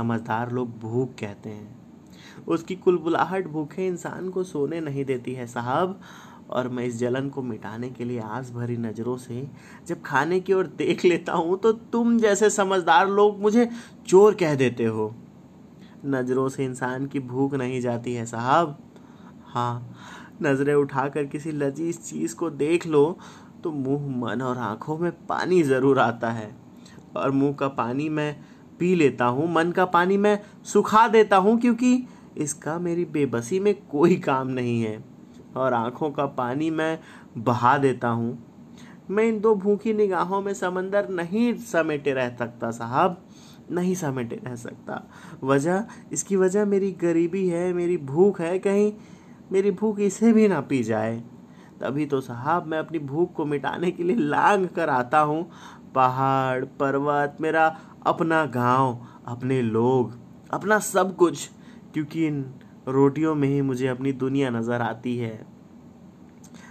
समझदार लोग भूख कहते हैं। उसकी कुलबुलाहट भूखे इंसान को सोने नहीं देती है, साहब। और मैं इस जलन को मिटाने के लिए आस भरी नज़रों से जब खाने की ओर देख लेता हूँ तो तुम जैसे समझदार लोग मुझे चोर कह देते हो। नज़रों से इंसान की भूख नहीं जाती है, साहब। हाँ नज़रें उठाकर किसी लजीज चीज़ को देख लो तो मुँह, मन और आँखों में पानी ज़रूर आता है। और मुँह का पानी मैं पी लेता हूँ, मन का पानी मैं सुखा देता हूँ, क्योंकि इसका मेरी बेबसी में कोई काम नहीं है। और आँखों का पानी मैं बहा देता हूँ। मैं इन दो भूखी निगाहों में समंदर नहीं समेटे रह सकता, साहब। नहीं समेटे रह सकता। वजह, इसकी वजह मेरी गरीबी है, मेरी भूख है, कहीं मेरी भूख इसे भी ना पी जाए। तभी तो साहब, मैं अपनी भूख को मिटाने के लिए लांग कर आता हूँ। पहाड़, पर्वत, मेरा अपना गाँव, अपने लोग, अपना सब कुछ, क्योंकि इन रोटियों में ही मुझे अपनी दुनिया नज़र आती है।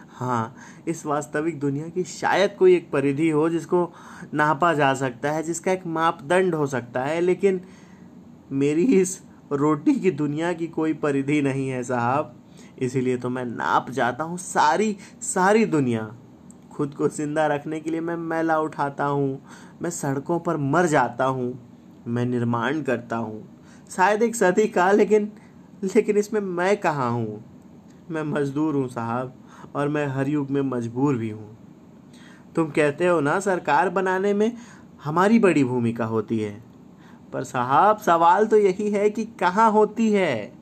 हाँ इस वास्तविक दुनिया की शायद कोई एक परिधि हो जिसको नापा जा सकता है, जिसका एक मापदंड हो सकता है, लेकिन मेरी इस रोटी की दुनिया की कोई परिधि नहीं है साहब। इसीलिए तो मैं नाप जाता हूँ सारी सारी दुनिया। खुद को ज़िंदा रखने के लिए मैं मैला उठाता हूँ, मैं सड़कों पर मर जाता हूँ, मैं निर्माण करता हूँ। शायद एक सदी का, लेकिन लेकिन इसमें मैं कहाँ हूँ? मैं मजदूर हूँ साहब, और मैं हर युग में मजबूर भी हूँ। तुम कहते हो ना, सरकार बनाने में हमारी बड़ी भूमिका होती है। पर साहब, सवाल तो यही है कि कहाँ होती है?